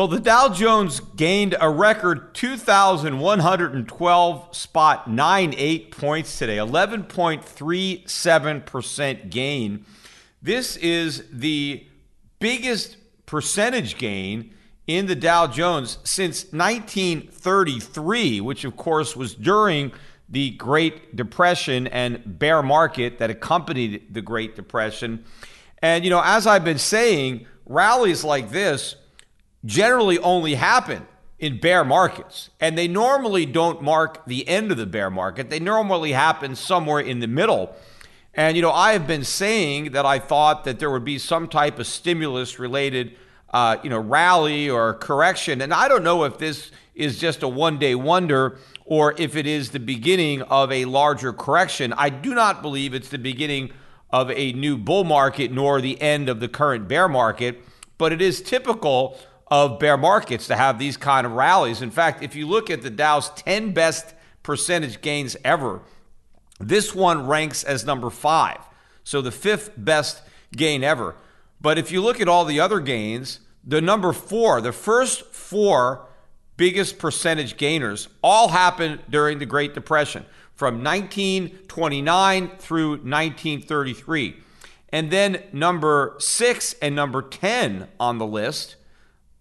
Well, the Dow Jones gained a record 2,112 spot 98 points today, 11.37% gain. This is the biggest percentage gain in the Dow Jones since 1933, which of course was during the Great Depression and bear market that accompanied the Great Depression. And, you know, as I've been saying, rallies like this generally only happen in bear markets. And they normally don't mark the end of the bear market, they normally happen somewhere in the middle. And, you know, I have been saying that I thought that there would be some type of stimulus related, uh, you know, rally or correction. And I don't know if this is just a one day wonder or if it is the beginning of a larger correction. I do not believe it's the beginning of a new bull market nor the end of the current bear market, but it is typical of bear markets to have these kind of rallies. In fact, if you look at the Dow's 10 best percentage gains ever, this one ranks as number five. So the fifth best gain ever. But if you look at all the other gains, the number four, the first four biggest percentage gainers all happened during the Great Depression from 1929 through 1933. And then number six and number 10 on the list,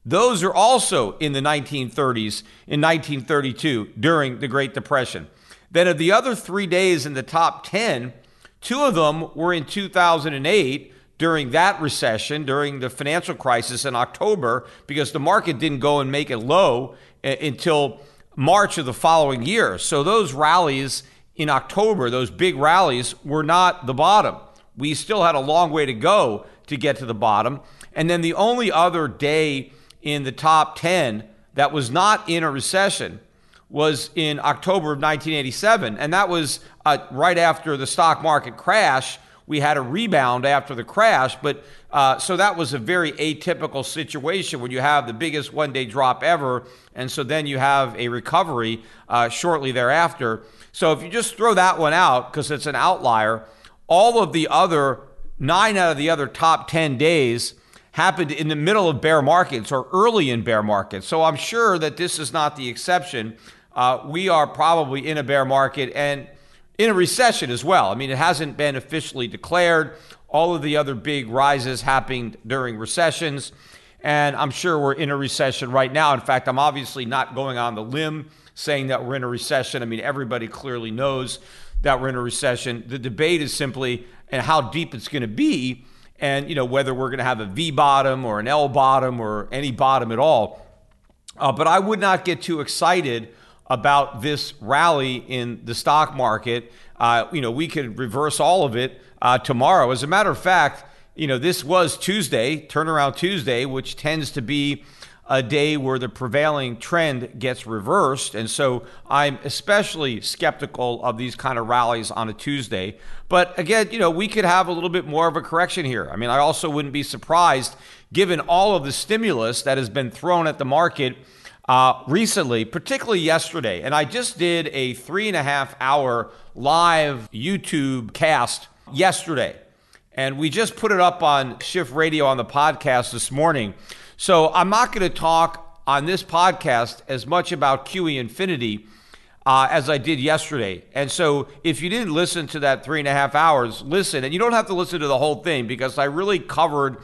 those are also in the 1930s, in 1932, during the Great Depression. Then of the other three days in the top 10, two of them were in 2008 during that recession, during the financial crisis in October, because the market didn't go and make it low uh, until March of the following year. So those rallies in October, those big rallies, were not the bottom. We still had a long way to go to get to the bottom. And then the only other day in the top 10 that was not in a recession was in October of 1987. And that was uh, right after the stock market crash we had a rebound after the crash, but uh, so that was a very atypical situation when you have the biggest one day drop ever, and so then you have a recovery uh, shortly thereafter. So if you just throw that one out because it's an outlier, all of the other nine out of the other top 10 days happened in the middle of bear markets or early in bear markets. So I'm sure that this is not the exception. Uh, we are probably in a bear market and in a recession as well. I mean, it hasn't been officially declared. All of the other big rises happened during recessions. And I'm sure we're in a recession right now. In fact, I'm obviously not going on the limb saying that we're in a recession. I mean, everybody clearly knows that we're in a recession. The debate is simply and how deep it's going to be and you know whether we're going to have a V bottom or an L bottom or any bottom at all. Uh, but I would not get too excited about this rally in the stock market. Uh, you know, we could reverse all of it uh, tomorrow. As a matter of fact, you know, this was Tuesday, turnaround Tuesday, which tends to be a day where the prevailing trend gets reversed. And so I'm especially skeptical of these kind of rallies on a Tuesday. But again, you know, we could have a little bit more of a correction here. I mean, I also wouldn't be surprised given all of the stimulus that has been thrown at the market. Uh, recently, particularly yesterday, and I just did a three and a half hour live YouTube cast yesterday, and we just put it up on Schiff Radio on the podcast this morning. So I'm not going to talk on this podcast as much about QE Infinity uh, as I did yesterday. And so if you didn't listen to that three and a half hours, listen. And you don't have to listen to the whole thing because I really covered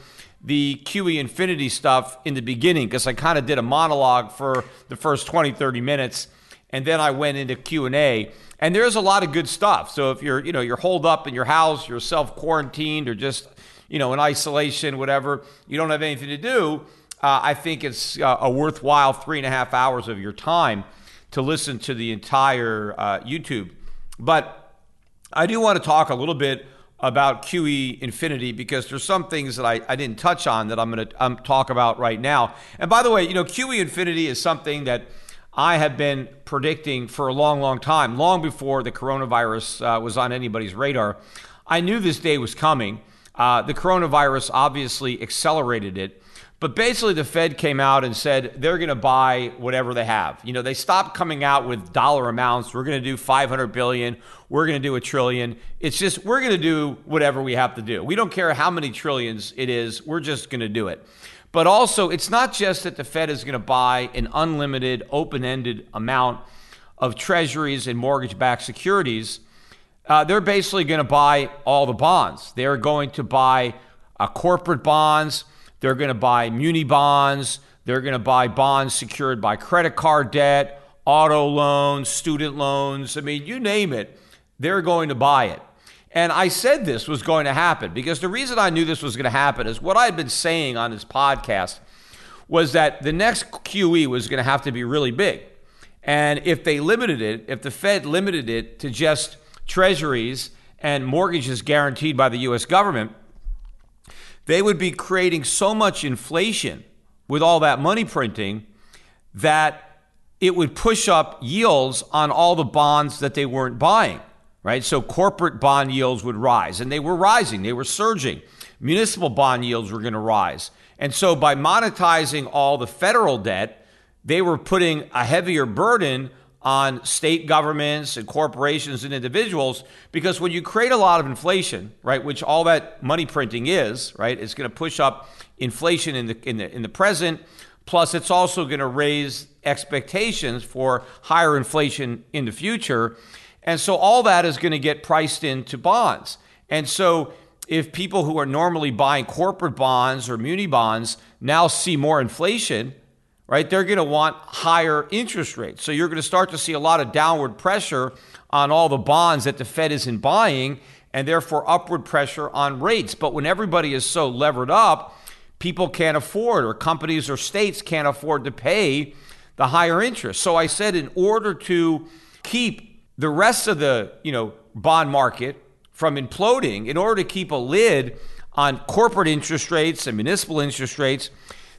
the QE Infinity stuff in the beginning because I kind of did a monologue for the first 20, 30 minutes. And then I went into Q&A. And there's a lot of good stuff. So if you're, you know, you're holed up in your house, you're self quarantined or just, you know, in isolation, whatever, you don't have anything to do, uh, I think it's uh, a worthwhile three and a half hours of your time to listen to the entire uh, YouTube. But I do want to talk a little bit about QE Infinity because there's some things that I, I didn't touch on that I'm going to um, talk about right now. And by the way, you know, QE Infinity is something that I have been predicting for a long, long time, long before the coronavirus uh, was on anybody's radar. I knew this day was coming. Uh, the coronavirus obviously accelerated it. But basically, the Fed came out and said they're going to buy whatever they have. You know, they stopped coming out with dollar amounts. We're going to do 500 billion. We're going to do a trillion. It's just we're going to do whatever we have to do. We don't care how many trillions it is. We're just going to do it. But also, it's not just that the Fed is going to buy an unlimited, open-ended amount of treasuries and mortgage-backed securities. Uh, they're basically going to buy all the bonds. They're going to buy uh, corporate bonds. They're going to buy muni bonds. They're going to buy bonds secured by credit card debt, auto loans, student loans. I mean, you name it, they're going to buy it. And I said this was going to happen because the reason I knew this was going to happen is what I had been saying on this podcast was that the next QE was going to have to be really big. And if they limited it, if the Fed limited it to just treasuries and mortgages guaranteed by the US government, they would be creating so much inflation with all that money printing that it would push up yields on all the bonds that they weren't buying, right? So corporate bond yields would rise, and they were rising, they were surging. Municipal bond yields were going to rise. And so by monetizing all the federal debt, they were putting a heavier burden on state governments and corporations and individuals because when you create a lot of inflation, right, which all that money printing is, right, it's going to push up inflation in the in the in the present. Plus, it's also going to raise expectations for higher inflation in the future. And so all that is going to get priced into bonds. And so if people who are normally buying corporate bonds or muni bonds now see more inflation, right? They're going to want higher interest rates. So you're going to start to see a lot of downward pressure on all the bonds that the Fed isn't buying and therefore upward pressure on rates. But when everybody is so levered up, people can't afford or companies or states can't afford to pay the higher interest. So I said in order to keep the rest of the, you know, bond market from imploding, in order to keep a lid on corporate interest rates and municipal interest rates,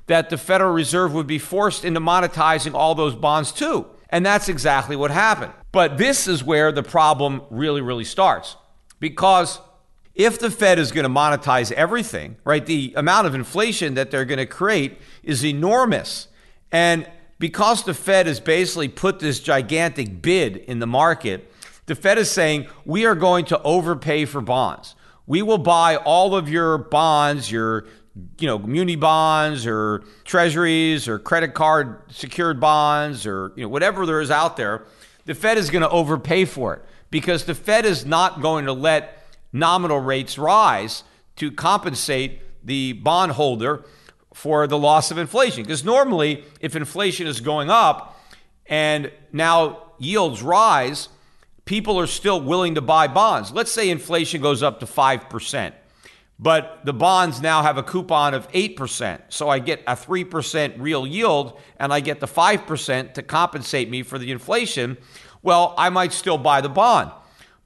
that the Federal Reserve would be forced into monetizing all those bonds too. And that's exactly what happened. But this is where the problem really, really starts. Because if the Fed is going to monetize everything, right, the amount of inflation that they're going to create is enormous. And because the Fed has basically put this gigantic bid in the market, the Fed is saying we are going to overpay for bonds. We will buy all of your bonds, your you know, muni bonds or treasuries or credit card secured bonds or you know whatever there is out there, the Fed is going to overpay for it because the Fed is not going to let nominal rates rise to compensate the bondholder for the loss of inflation. Because normally, if inflation is going up and now yields rise, people are still willing to buy bonds. Let's say inflation goes up to 5%. But the bonds now have a coupon of 8%. So I get a 3% real yield and I get the 5% to compensate me for the inflation. Well, I might still buy the bond.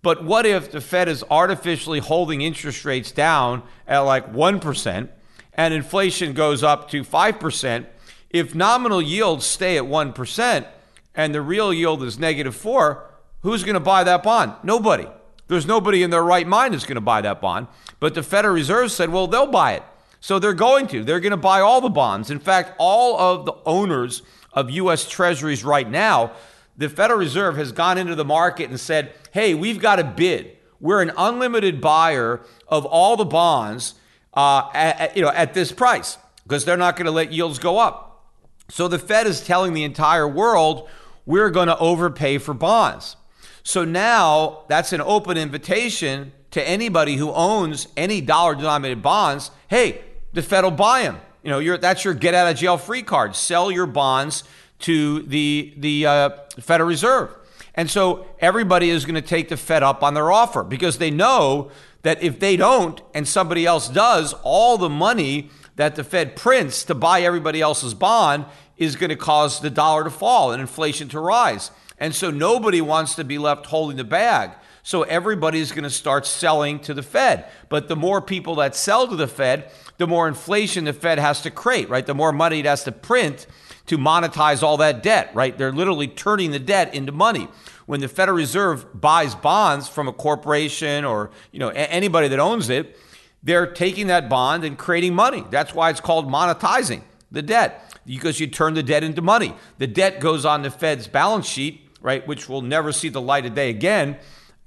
But what if the Fed is artificially holding interest rates down at like 1% and inflation goes up to 5%? if nominal yields stay at 1% and the real yield is negative 4, who's going to buy that bond? Nobody. There's nobody in their right mind that's going to buy that bond. But the Federal Reserve said, well, they'll buy it. So they're going to. They're going to buy all the bonds. In fact, all of the owners of U.S. Treasuries right now, the Federal Reserve has gone into the market and said, hey, we've got a bid. We're an unlimited buyer of all the bonds uh, at, you know, at this price because they're not going to let yields go up. So the Fed is telling the entire world, we're going to overpay for bonds. So now that's an open invitation to anybody who owns any dollar denominated bonds. Hey, the Fed will buy them. You know, that's your get out of jail free card. Sell your bonds to the the uh, Federal Reserve, and so everybody is going to take the Fed up on their offer because they know that if they don't and somebody else does, all the money that the Fed prints to buy everybody else's bond is going to cause the dollar to fall and inflation to rise. And so nobody wants to be left holding the bag. So everybody's going to start selling to the Fed. But the more people that sell to the Fed, the more inflation the Fed has to create, right? The more money it has to print to monetize all that debt, right? They're literally turning the debt into money. When the Federal Reserve buys bonds from a corporation or, you know, anybody that owns it, they're taking that bond and creating money. That's why it's called monetizing the debt because you turn the debt into money. The debt goes on the Fed's balance sheet, right, which will never see the light of day again.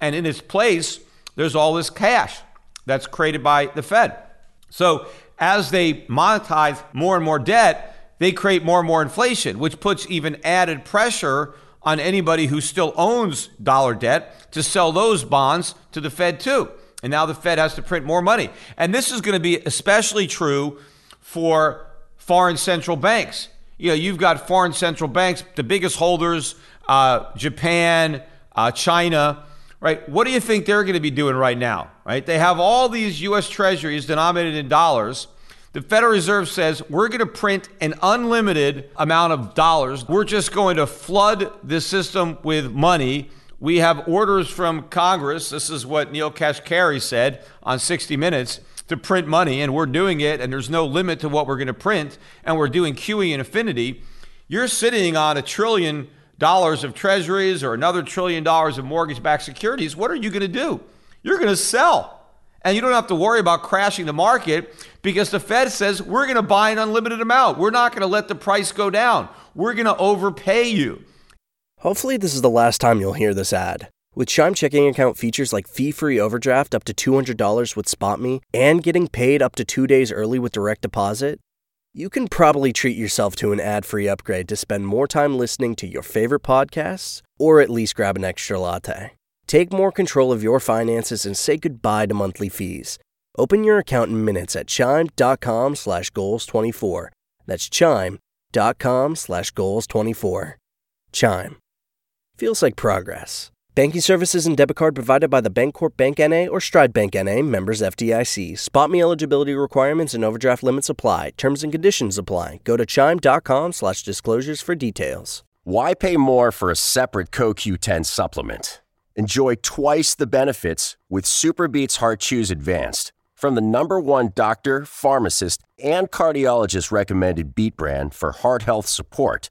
And in its place, there's all this cash that's created by the Fed. So as they monetize more and more debt, they create more and more inflation, which puts even added pressure on anybody who still owns dollar debt to sell those bonds to the Fed too. And now the Fed has to print more money. And this is going to be especially true for foreign central banks. You know, you've got foreign central banks, the biggest holders, uh, Japan, uh, China, right? What do you think they're going to be doing right now, right? They have all these U.S. treasuries denominated in dollars. The Federal Reserve says we're going to print an unlimited amount of dollars. We're just going to flood the system with money. We have orders from Congress. This is what Neel Kashkari said on 60 Minutes to print money, and we're doing it, and there's no limit to what we're going to print, and we're doing QE and infinity. You're sitting on a trillion dollars of treasuries or another trillion dollars of mortgage backed securities, what are you going to do? You're going to sell. And you don't have to worry about crashing the market because the Fed says we're going to buy an unlimited amount. We're not going to let the price go down. We're going to overpay you. Hopefully, this is the last time you'll hear this ad. With Chime checking account features like fee free overdraft up to $200 with SpotMe and getting paid up to two days early with direct deposit, you can probably treat yourself to an ad free upgrade to spend more time listening to your favorite podcasts or at least grab an extra latte. Take more control of your finances and say goodbye to monthly fees. Open your account in minutes at chime.com slash goals24. That's chime.com slash goals24. Chime. Feels like progress. Banking services and debit card provided by the Bancorp Bank NA or Stride Bank NA, members FDIC. SpotMe eligibility requirements and overdraft limits apply. Terms and conditions apply. Go to chime.com slash disclosures for details. Why pay more for a separate CoQ10 supplement? Enjoy twice the benefits with SuperBeets Heart Chews Advanced from the number one doctor, pharmacist, and cardiologist recommended beet brand for heart health support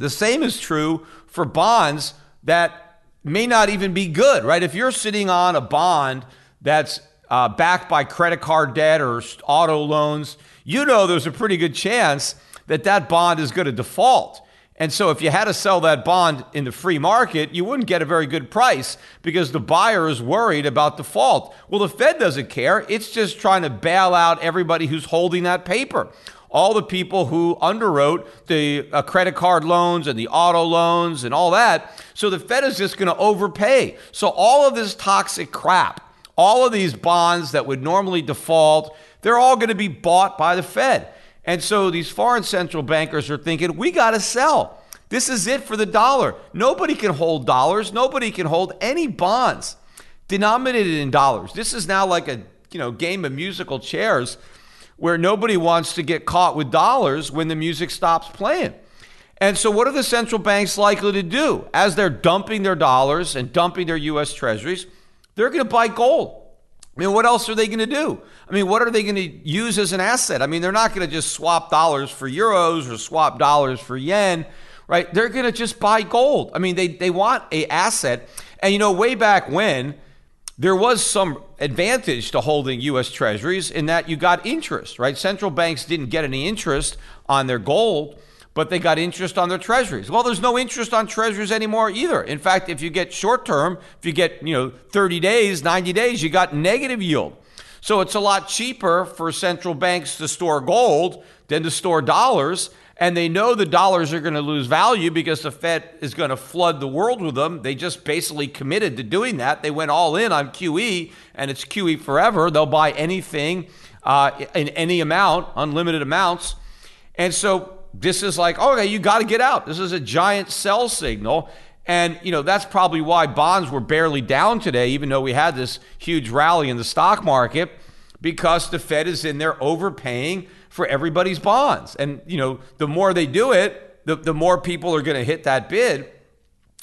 the same is true for bonds that may not even be good, right? If you're sitting on a bond that's uh, backed by credit card debt or auto loans, you know there's a pretty good chance that that bond is going to default. And so, if you had to sell that bond in the free market, you wouldn't get a very good price because the buyer is worried about default. Well, the Fed doesn't care. It's just trying to bail out everybody who's holding that paper. All the people who underwrote the uh, credit card loans and the auto loans and all that. So, the Fed is just going to overpay. So, all of this toxic crap, all of these bonds that would normally default, they're all going to be bought by the Fed. And so these foreign central bankers are thinking, we got to sell. This is it for the dollar. Nobody can hold dollars. Nobody can hold any bonds denominated in dollars. This is now like a you know game of musical chairs where nobody wants to get caught with dollars when the music stops playing. And so what are the central banks likely to do as they're dumping their dollars and dumping their US treasuries? They're going to buy gold. I mean, what else are they going to do? I mean, what are they going to use as an asset? I mean, they're not going to just swap dollars for euros or swap dollars for yen, right? They're going to just buy gold. I mean, they, they want a asset. And you know, way back when, there was some advantage to holding US treasuries in that you got interest, right? Central banks didn't get any interest on their gold but they got interest on their treasuries. Well, there's no interest on treasuries anymore either. In fact, if you get short term, if you get, you know, 30 days, 90 days, you got negative yield. So it's a lot cheaper for central banks to store gold than to store dollars. And they know the dollars are going to lose value because the Fed is going to flood the world with them. They just basically committed to doing that. They went all in on QE, and it's QE forever. They'll buy anything uh, in any amount, unlimited amounts. And so this is like, okay, you got to get out. This is a giant sell signal. And, you know, that's probably why bonds were barely down today, even though we had this huge rally in the stock market, because the Fed is in there overpaying for everybody's bonds. And, you know, the more they do it, the, the more people are going to hit that bid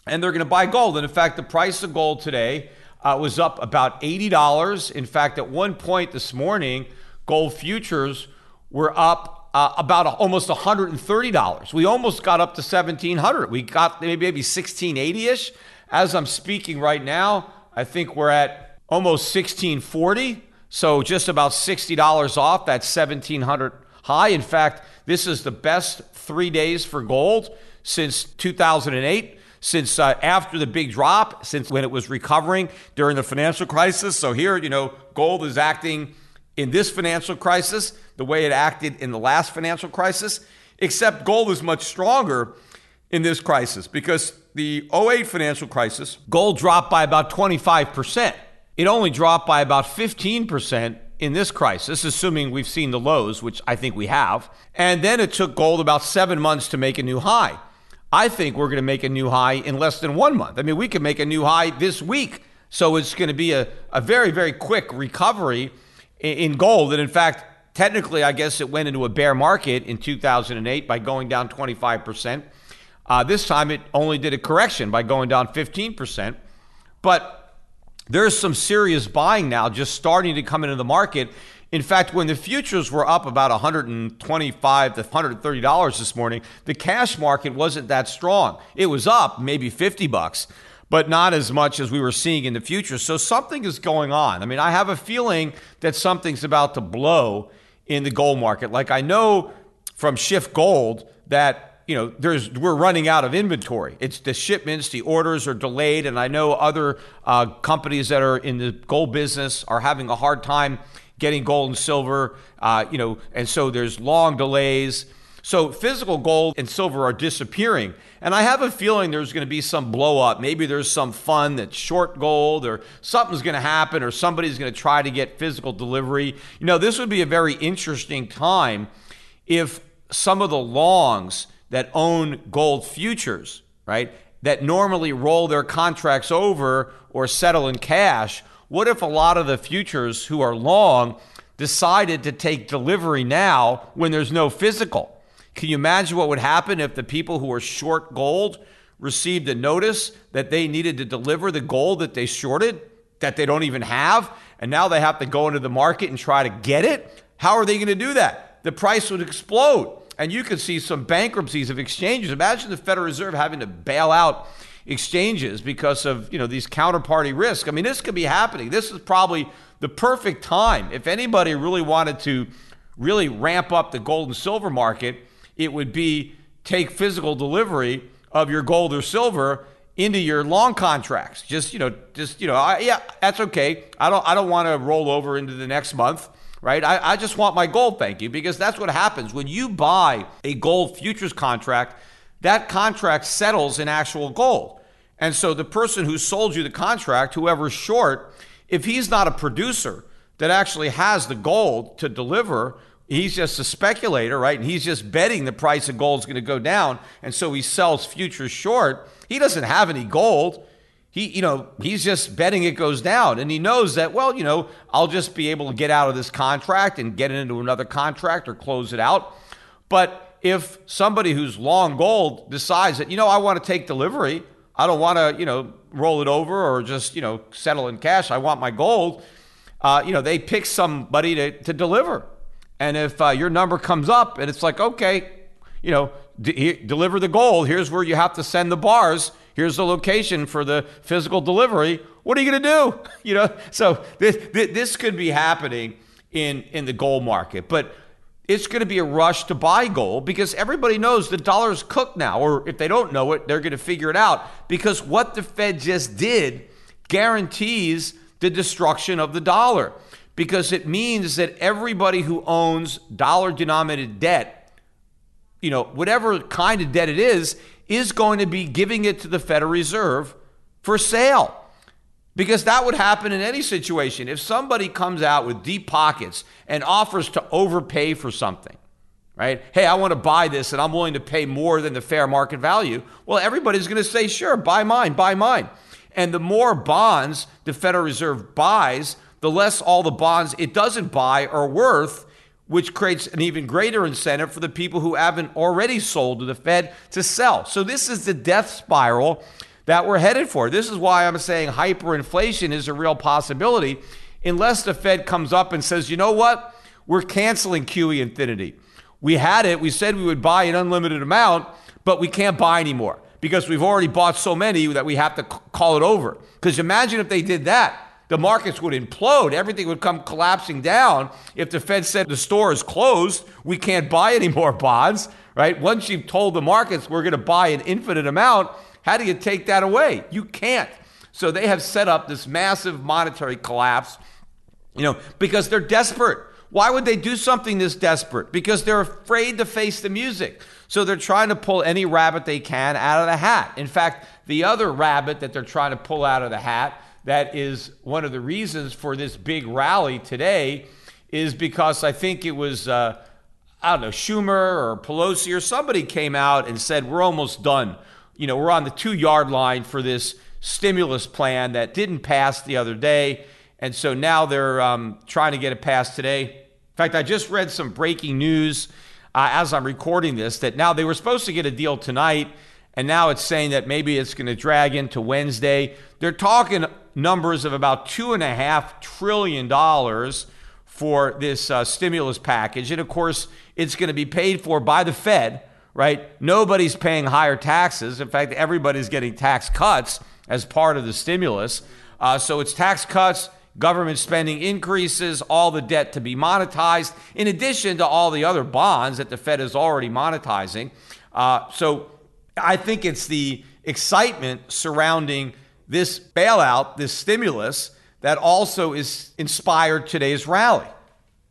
and they're going to buy gold. And in fact, the price of gold today uh, was up about $80. In fact, at one point this morning, gold futures were up uh, about a, almost $130. We almost got up to 1700 We got maybe, maybe 1680-ish. As I'm speaking right now, I think we're at almost 1640. So just about $60 off that 1700 high. In fact, this is the best three days for gold since 2008 since uh, after the big drop, since when it was recovering during the financial crisis. So here, you know, gold is acting in this financial crisis the way it acted in the last financial crisis, except gold is much stronger in this crisis because the 08 financial crisis, gold dropped by about 25%. It only dropped by about 15% in this crisis, assuming we've seen the lows, which I think we have. And then it took gold about seven months to make a new high. I think we're going to make a new high in less than one month. I mean, we could make a new high this week. So it's going to be a, a very, very quick recovery in gold. And in fact, technically, I guess it went into a bear market in 2008 by going down 25%. Uh, this time it only did a correction by going down 15%. But there's some serious buying now just starting to come into the market. In fact, when the futures were up about 125 to 130 dollars this morning, the cash market wasn't that strong. It was up maybe 50 bucks, but not as much as we were seeing in the future. So something is going on. I mean, I have a feeling that something's about to blow in the gold market. Like I know from SchiffGold that you know there's we're running out of inventory. It's the shipments, the orders are delayed, and I know other uh, companies that are in the gold business are having a hard time getting gold and silver. Uh, you know, and so there's long delays. So physical gold and silver are disappearing. And I have a feeling there's going to be some blow up. Maybe there's some fun that's short gold or something's going to happen or somebody's going to try to get physical delivery. You know, this would be a very interesting time if some of the longs that own gold futures, right, that normally roll their contracts over or settle in cash, what if a lot of the futures who are long decided to take delivery now when there's no physical? Can you imagine what would happen if the people who are short gold received a notice that they needed to deliver the gold that they shorted, that they don't even have, and now they have to go into the market and try to get it? How are they going to do that? the price would explode. And you could see some bankruptcies of exchanges. Imagine the Federal Reserve having to bail out exchanges because of you know these counterparty risk. I mean, this could be happening. This is probably the perfect time. If anybody really wanted to really ramp up the gold and silver market, it would be take physical delivery of your gold or silver into your long contracts. Just you know, just you know, I, yeah, that's okay. I don't I don't want to roll over into the next month. Right, I, I just want my gold, thank you, because that's what happens when you buy a gold futures contract. That contract settles in actual gold. And so the person who sold you the contract, whoever's short, if he's not a producer that actually has the gold to deliver, he's just a speculator, right? And he's just betting the price of gold is going to go down. And so he sells futures short. He doesn't have any gold. He, you know, he's just betting it goes down. And he knows that, well, you know, I'll just be able to get out of this contract and get into another contract or close it out. But if somebody who's long gold decides that, you know, I want to take delivery, I don't want to, you know, roll it over or just, you know, settle in cash. I want my gold. Uh, you know, they pick somebody to, to deliver. And if uh, your number comes up and it's like, okay, you know, de- deliver the gold, here's where you have to send the bars, here's the location for the physical delivery, what are you going to do? You know, so this, this could be happening in, in the gold market. But it's going to be a rush to buy gold because everybody knows the dollar is cooked now. Or if they don't know it, they're going to figure it out because what the Fed just did guarantees the destruction of the dollar because it means that everybody who owns dollar denominated debt, you know, whatever kind of debt it is, is going to be giving it to the Federal Reserve for sale. Because that would happen in any situation. If somebody comes out with deep pockets and offers to overpay for something, right? Hey, I want to buy this and I'm willing to pay more than the fair market value. Well, everybody's going to say, sure, buy mine, buy mine. And the more bonds the Federal Reserve buys, the less all the bonds it doesn't buy are worth, which creates an even greater incentive for the people who haven't already sold to the Fed to sell. So this is the death spiral that we're headed for. This is why I'm saying hyperinflation is a real possibility unless the Fed comes up and says, you know what? We're canceling QE infinity. We had it, we said we would buy an unlimited amount, but we can't buy anymore because we've already bought so many that we have to call it over. Because imagine if they did that. The markets would implode. Everything would come collapsing down if the Fed said the store is closed. We can't buy any more bonds, right? Once you've told the markets we're going to buy an infinite amount, how do you take that away? You can't. So they have set up this massive monetary collapse, you know, because they're desperate. Why would they do something this desperate? Because they're afraid to face the music. So they're trying to pull any rabbit they can out of the hat. In fact, the other rabbit that they're trying to pull out of the hat, that is one of the reasons for this big rally today, is because I think it was, uh, I don't know, Schumer or Pelosi or somebody came out and said, We're almost done you know, we're on the two yard line for this stimulus plan that didn't pass the other day. And so now they're um, trying to get it passed today. In fact, I just read some breaking news uh, as I'm recording this that now they were supposed to get a deal tonight, and now it's saying that maybe it's going to drag into Wednesday. They're talking numbers of about two and a half trillion dollars for this uh, stimulus package, and of course, it's going to be paid for by the Fed right? Nobody's paying higher taxes. In fact, everybody's getting tax cuts as part of the stimulus. Uh, so it's tax cuts, government spending increases, all the debt to be monetized, in addition to all the other bonds that the Fed is already monetizing. Uh, so I think it's the excitement surrounding this bailout, this stimulus, that also is inspired today's rally.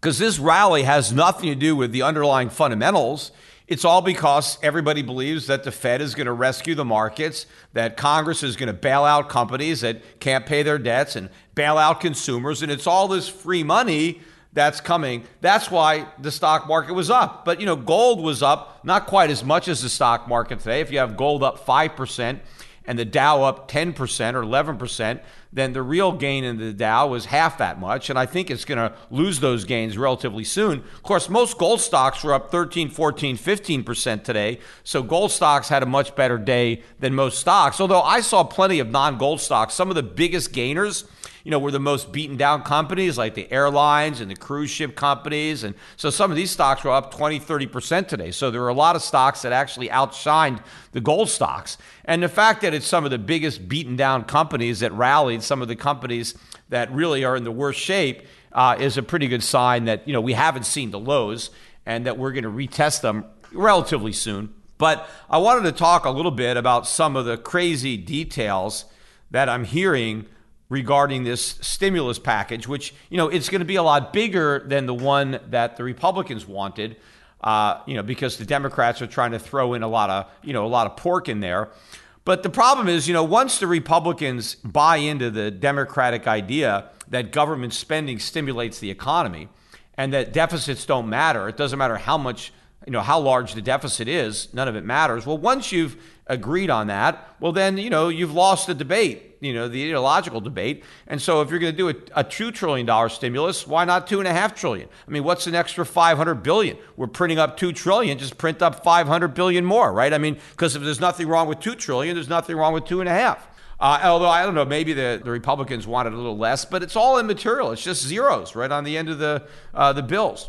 Because this rally has nothing to do with the underlying fundamentals. It's all because everybody believes that the Fed is going to rescue the markets, that Congress is going to bail out companies that can't pay their debts and bail out consumers. And it's all this free money that's coming. That's why the stock market was up. But, you know, gold was up not quite as much as the stock market today. If you have gold up 5%, and the Dow up 10% or 11%, then the real gain in the Dow was half that much. And I think it's going to lose those gains relatively soon. Of course, most gold stocks were up 13, 14, 15% today. So gold stocks had a much better day than most stocks. Although I saw plenty of non gold stocks, some of the biggest gainers you know, were the most beaten down companies like the airlines and the cruise ship companies. And so some of these stocks were up 20, 30% today. So there were a lot of stocks that actually outshined the gold stocks. And the fact that it's some of the biggest beaten down companies that rallied, some of the companies that really are in the worst shape, uh, is a pretty good sign that, you know, we haven't seen the lows and that we're going to retest them relatively soon. But I wanted to talk a little bit about some of the crazy details that I'm hearing regarding this stimulus package, which, you know, it's going to be a lot bigger than the one that the Republicans wanted, uh, you know, because the Democrats are trying to throw in a lot of, you know, a lot of pork in there. But the problem is, you know, once the Republicans buy into the Democratic idea that government spending stimulates the economy and that deficits don't matter, it doesn't matter how much you know how large the deficit is none of it matters. Well once you've agreed on that well then you know you've lost the debate you know the ideological debate. And so if you're going to do a, a two trillion dollar stimulus why not two and a half trillion? I mean what's an extra 500 billion? We're printing up two trillion just print up 500 billion more right? I mean because if there's nothing wrong with two trillion there's nothing wrong with two and a half. Uh, although I don't know, maybe the, the Republicans wanted a little less, but it's all immaterial. It's just zeros right on the end of the uh, the bills.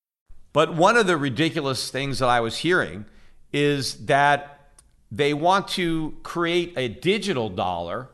But one of the ridiculous things that I was hearing is that they want to create a digital dollar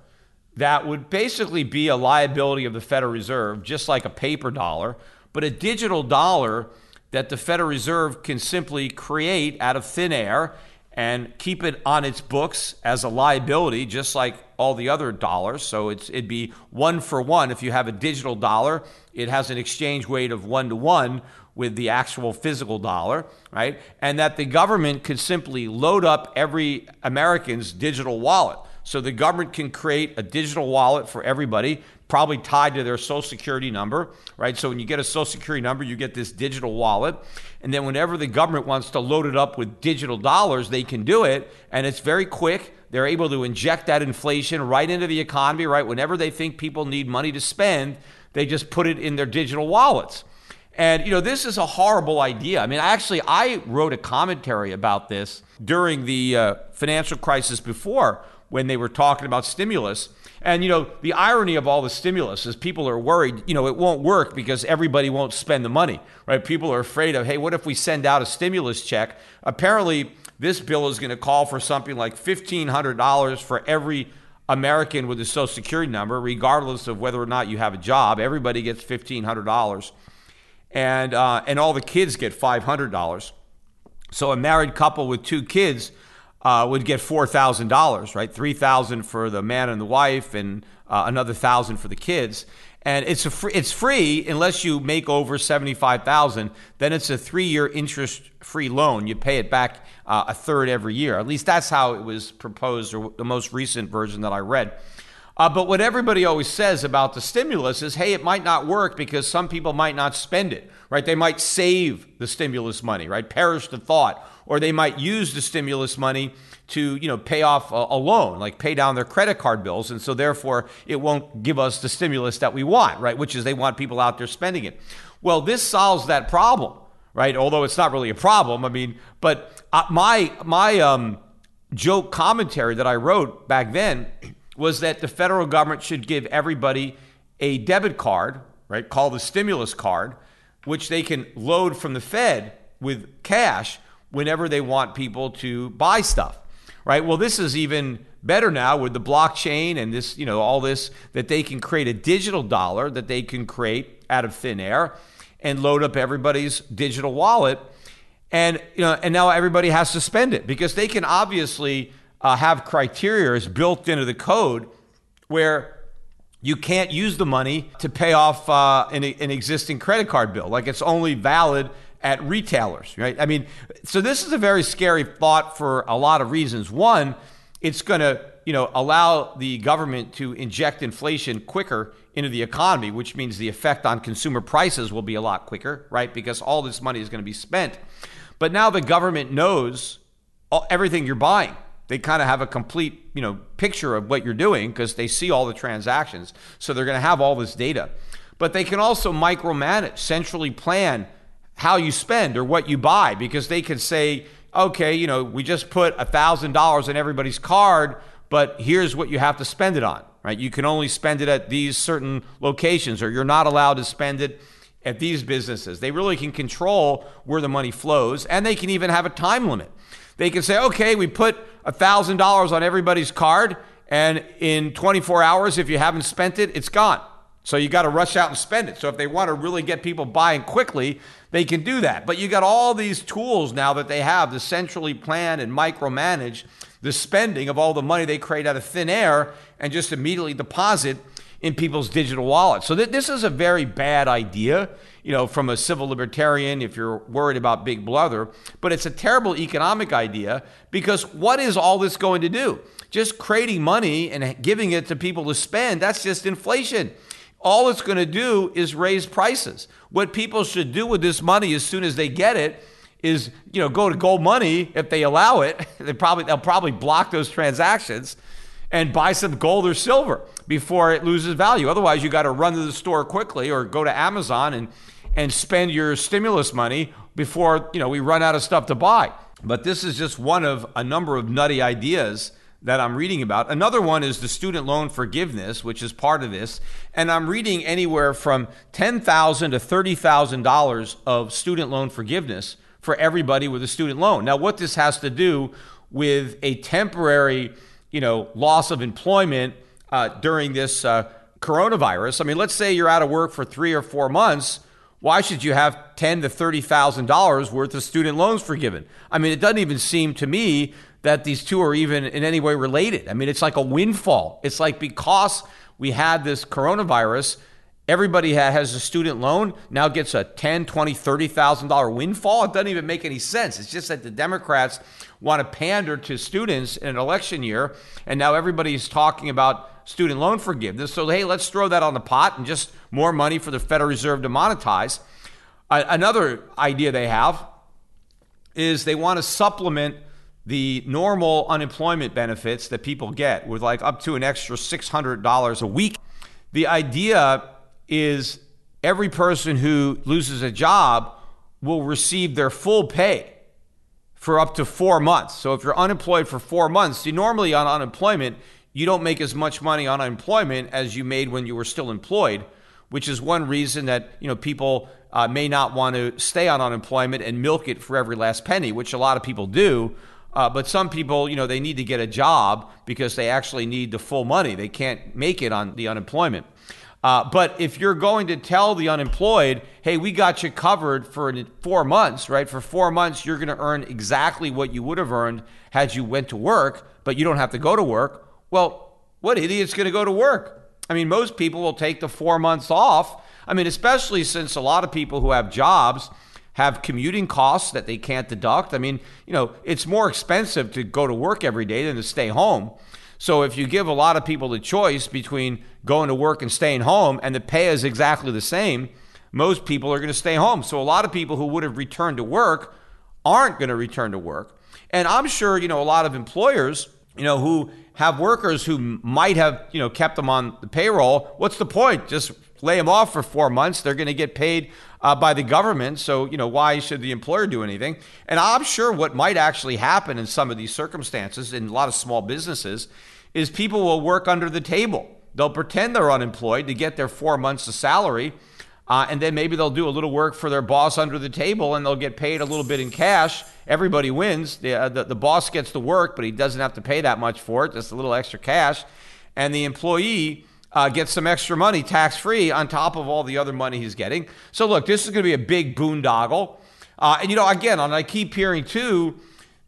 that would basically be a liability of the Federal Reserve, just like a paper dollar, but a digital dollar that the Federal Reserve can simply create out of thin air and keep it on its books as a liability, just like all the other dollars. So it'd be one for one. If you have a digital dollar, it has an exchange rate of one to one with the actual physical dollar, right? And that the government could simply load up every American's digital wallet. So the government can create a digital wallet for everybody, probably tied to their social security number, right? So when you get a social security number, you get this digital wallet. And then whenever the government wants to load it up with digital dollars, they can do it. And it's very quick. They're able to inject that inflation right into the economy, right? Whenever they think people need money to spend, they just put it in their digital wallets. And you know, this is a horrible idea. I mean, actually, I wrote a commentary about this during the uh, financial crisis before when they were talking about stimulus. And you know, the irony of all the stimulus is people are worried, you know, it won't work because everybody won't spend the money, right? People are afraid of, hey, what if we send out a stimulus check? Apparently, this bill is going to call for something like $1,500 for every American with a social security number, regardless of whether or not you have a job. Everybody gets $1,500 and uh, and all the kids get five hundred dollars. So a married couple with two kids uh, would get four thousand dollars, right? Three thousand for the man and the wife, and uh, another thousand for the kids. And it's a free, it's free unless you make over seventy five thousand. Then it's a three year interest free loan. You pay it back uh, a third every year. At least that's how it was proposed, or the most recent version that I read. Uh, but what everybody always says about the stimulus is, hey, it might not work because some people might not spend it, right? They might save the stimulus money, right? Perish the thought. Or they might use the stimulus money to, you know, pay off a, a loan, like pay down their credit card bills. And so therefore, it won't give us the stimulus that we want, right? Which is they want people out there spending it. Well, this solves that problem, right? Although it's not really a problem. I mean, but uh, my, my um, joke commentary that I wrote back then was that the federal government should give everybody a debit card, right, called the stimulus card, which they can load from the Fed with cash whenever they want people to buy stuff. Right? Well, this is even better now with the blockchain and this, you know, all this that they can create a digital dollar that they can create out of thin air and load up everybody's digital wallet. And you know, and now everybody has to spend it because they can obviously uh, have criteria is built into the code where you can't use the money to pay off uh, an, an existing credit card bill. Like it's only valid at retailers, right? I mean, so this is a very scary thought for a lot of reasons. One, it's going to you know, allow the government to inject inflation quicker into the economy, which means the effect on consumer prices will be a lot quicker, right? Because all this money is going to be spent. But now the government knows everything you're buying. They kind of have a complete, you know, picture of what you're doing because they see all the transactions. So they're going to have all this data. But they can also micromanage, centrally plan how you spend or what you buy because they can say, okay, you know, we just put $1,000 in everybody's card, but here's what you have to spend it on, right? You can only spend it at these certain locations or you're not allowed to spend it at these businesses. They really can control where the money flows and they can even have a time limit. They can say, okay, we put $1,000 on everybody's card and in 24 hours, if you haven't spent it, it's gone. So you got to rush out and spend it. So if they want to really get people buying quickly, they can do that. But you got all these tools now that they have to centrally plan and micromanage the spending of all the money they create out of thin air and just immediately deposit in people's digital wallets. So th- this is a very bad idea, you know, from a civil libertarian if you're worried about big brother, but it's a terrible economic idea because what is all this going to do? Just creating money and giving it to people to spend, that's just inflation all it's going to do is raise prices. What people should do with this money as soon as they get it is, you know, go to gold money if they allow it. They probably they'll probably block those transactions and buy some gold or silver before it loses value. Otherwise, you got to run to the store quickly or go to Amazon and and spend your stimulus money before, you know, we run out of stuff to buy. But this is just one of a number of nutty ideas that I'm reading about. Another one is the student loan forgiveness, which is part of this. And I'm reading anywhere from $10,000 to $30,000 of student loan forgiveness for everybody with a student loan. Now, what this has to do with a temporary, you know, loss of employment uh, during this uh, coronavirus. I mean, let's say you're out of work for three or four months. Why should you have ten to thirty thousand dollars worth of student loans forgiven? I mean, it doesn't even seem to me that these two are even in any way related. I mean, it's like a windfall. It's like because we had this coronavirus, everybody has a student loan now gets a 10, 20, 30,000 dollar windfall. It doesn't even make any sense. It's just that the Democrats want to pander to students in an election year and now everybody's talking about student loan forgiveness. So hey, let's throw that on the pot and just more money for the Federal Reserve to monetize. Uh, another idea they have is they want to supplement the normal unemployment benefits that people get with like up to an extra $600 a week. The idea is every person who loses a job will receive their full pay for up to four months. So if you're unemployed for four months, you normally on unemployment, you don't make as much money on unemployment as you made when you were still employed, which is one reason that you know people uh, may not want to stay on unemployment and milk it for every last penny, which a lot of people do. Uh, but some people, you know, they need to get a job because they actually need the full money. They can't make it on the unemployment. Uh, but if you're going to tell the unemployed, hey, we got you covered for four months, right? For four months, you're going to earn exactly what you would have earned had you went to work, but you don't have to go to work. Well, what idiot's going to go to work? I mean, most people will take the four months off. I mean, especially since a lot of people who have jobs have commuting costs that they can't deduct. I mean, you know, it's more expensive to go to work every day than to stay home. So if you give a lot of people the choice between going to work and staying home and the pay is exactly the same, most people are going to stay home. So a lot of people who would have returned to work aren't going to return to work. And I'm sure, you know, a lot of employers, you know, who have workers who might have, you know, kept them on the payroll, what's the point? Just lay them off for 4 months. They're going to get paid uh, by the government. So, you know, why should the employer do anything? And I'm sure what might actually happen in some of these circumstances in a lot of small businesses is people will work under the table. They'll pretend they're unemployed to get their four months of salary. Uh, and then maybe they'll do a little work for their boss under the table and they'll get paid a little bit in cash. Everybody wins. The, uh, the, the boss gets the work, but he doesn't have to pay that much for it, just a little extra cash. And the employee uh, get some extra money tax free on top of all the other money he's getting. So, look, this is going to be a big boondoggle. Uh, and, you know, again, and I keep hearing too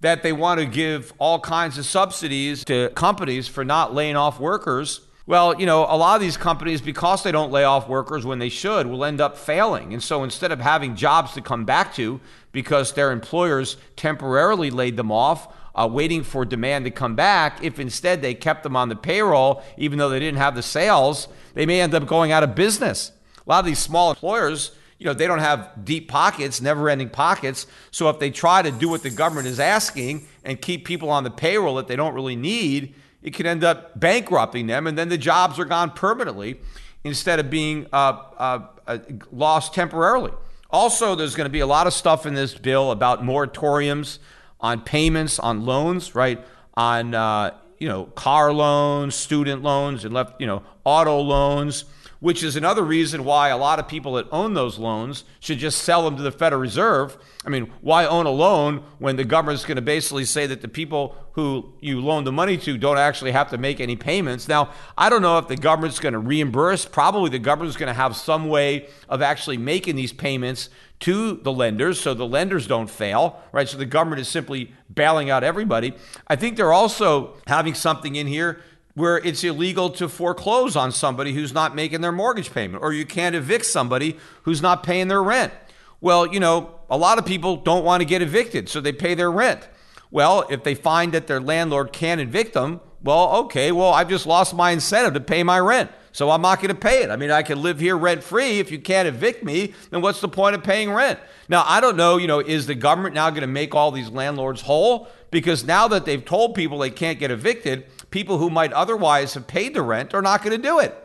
that they want to give all kinds of subsidies to companies for not laying off workers. Well, you know, a lot of these companies, because they don't lay off workers when they should, will end up failing. And so instead of having jobs to come back to because their employers temporarily laid them off, uh, waiting for demand to come back. If instead they kept them on the payroll, even though they didn't have the sales, they may end up going out of business. A lot of these small employers, you know, they don't have deep pockets, never ending pockets. So if they try to do what the government is asking and keep people on the payroll that they don't really need, it could end up bankrupting them, and then the jobs are gone permanently instead of being uh, uh, uh, lost temporarily. Also, there's going to be a lot of stuff in this bill about moratoriums on payments on loans, right? On uh, you know car loans, student loans, and left you know auto loans which is another reason why a lot of people that own those loans should just sell them to the Federal Reserve. I mean, why own a loan when the government's going to basically say that the people who you loan the money to don't actually have to make any payments? Now, I don't know if the government's going to reimburse. Probably the government's going to have some way of actually making these payments to the lenders so the lenders don't fail, right? So the government is simply bailing out everybody. I think they're also having something in here where it's illegal to foreclose on somebody who's not making their mortgage payment, or you can't evict somebody who's not paying their rent. Well, you know, a lot of people don't want to get evicted, so they pay their rent. Well, if they find that their landlord can't evict them, well, okay, well, I've just lost my incentive to pay my rent. So I'm not going to pay it. I mean, I can live here rent free. If you can't evict me, then what's the point of paying rent? Now, I don't know, you know, is the government now going to make all these landlords whole? Because now that they've told people they can't get evicted, people who might otherwise have paid the rent are not going to do it.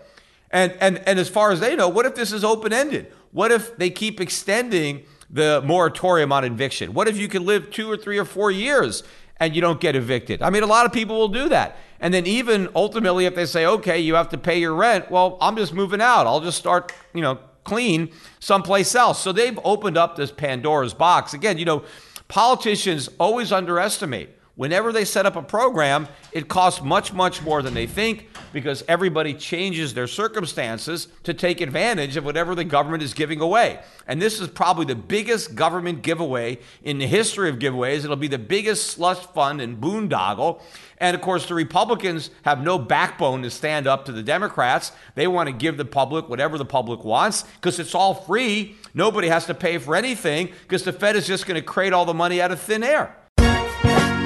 And, and, and as far as they know, what if this is open ended? What if they keep extending the moratorium on eviction? What if you can live two or three or four years and you don't get evicted? I mean, a lot of people will do that. And then even ultimately, if they say, okay, you have to pay your rent, well, I'm just moving out. I'll just start, you know, clean someplace else. So they've opened up this Pandora's box. Again, you know, politicians always underestimate Whenever they set up a program, it costs much, much more than they think because everybody changes their circumstances to take advantage of whatever the government is giving away. And this is probably the biggest government giveaway in the history of giveaways. It'll be the biggest slush fund and boondoggle. And of course, the Republicans have no backbone to stand up to the Democrats. They want to give the public whatever the public wants because it's all free. Nobody has to pay for anything because the Fed is just going to create all the money out of thin air.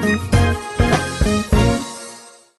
Música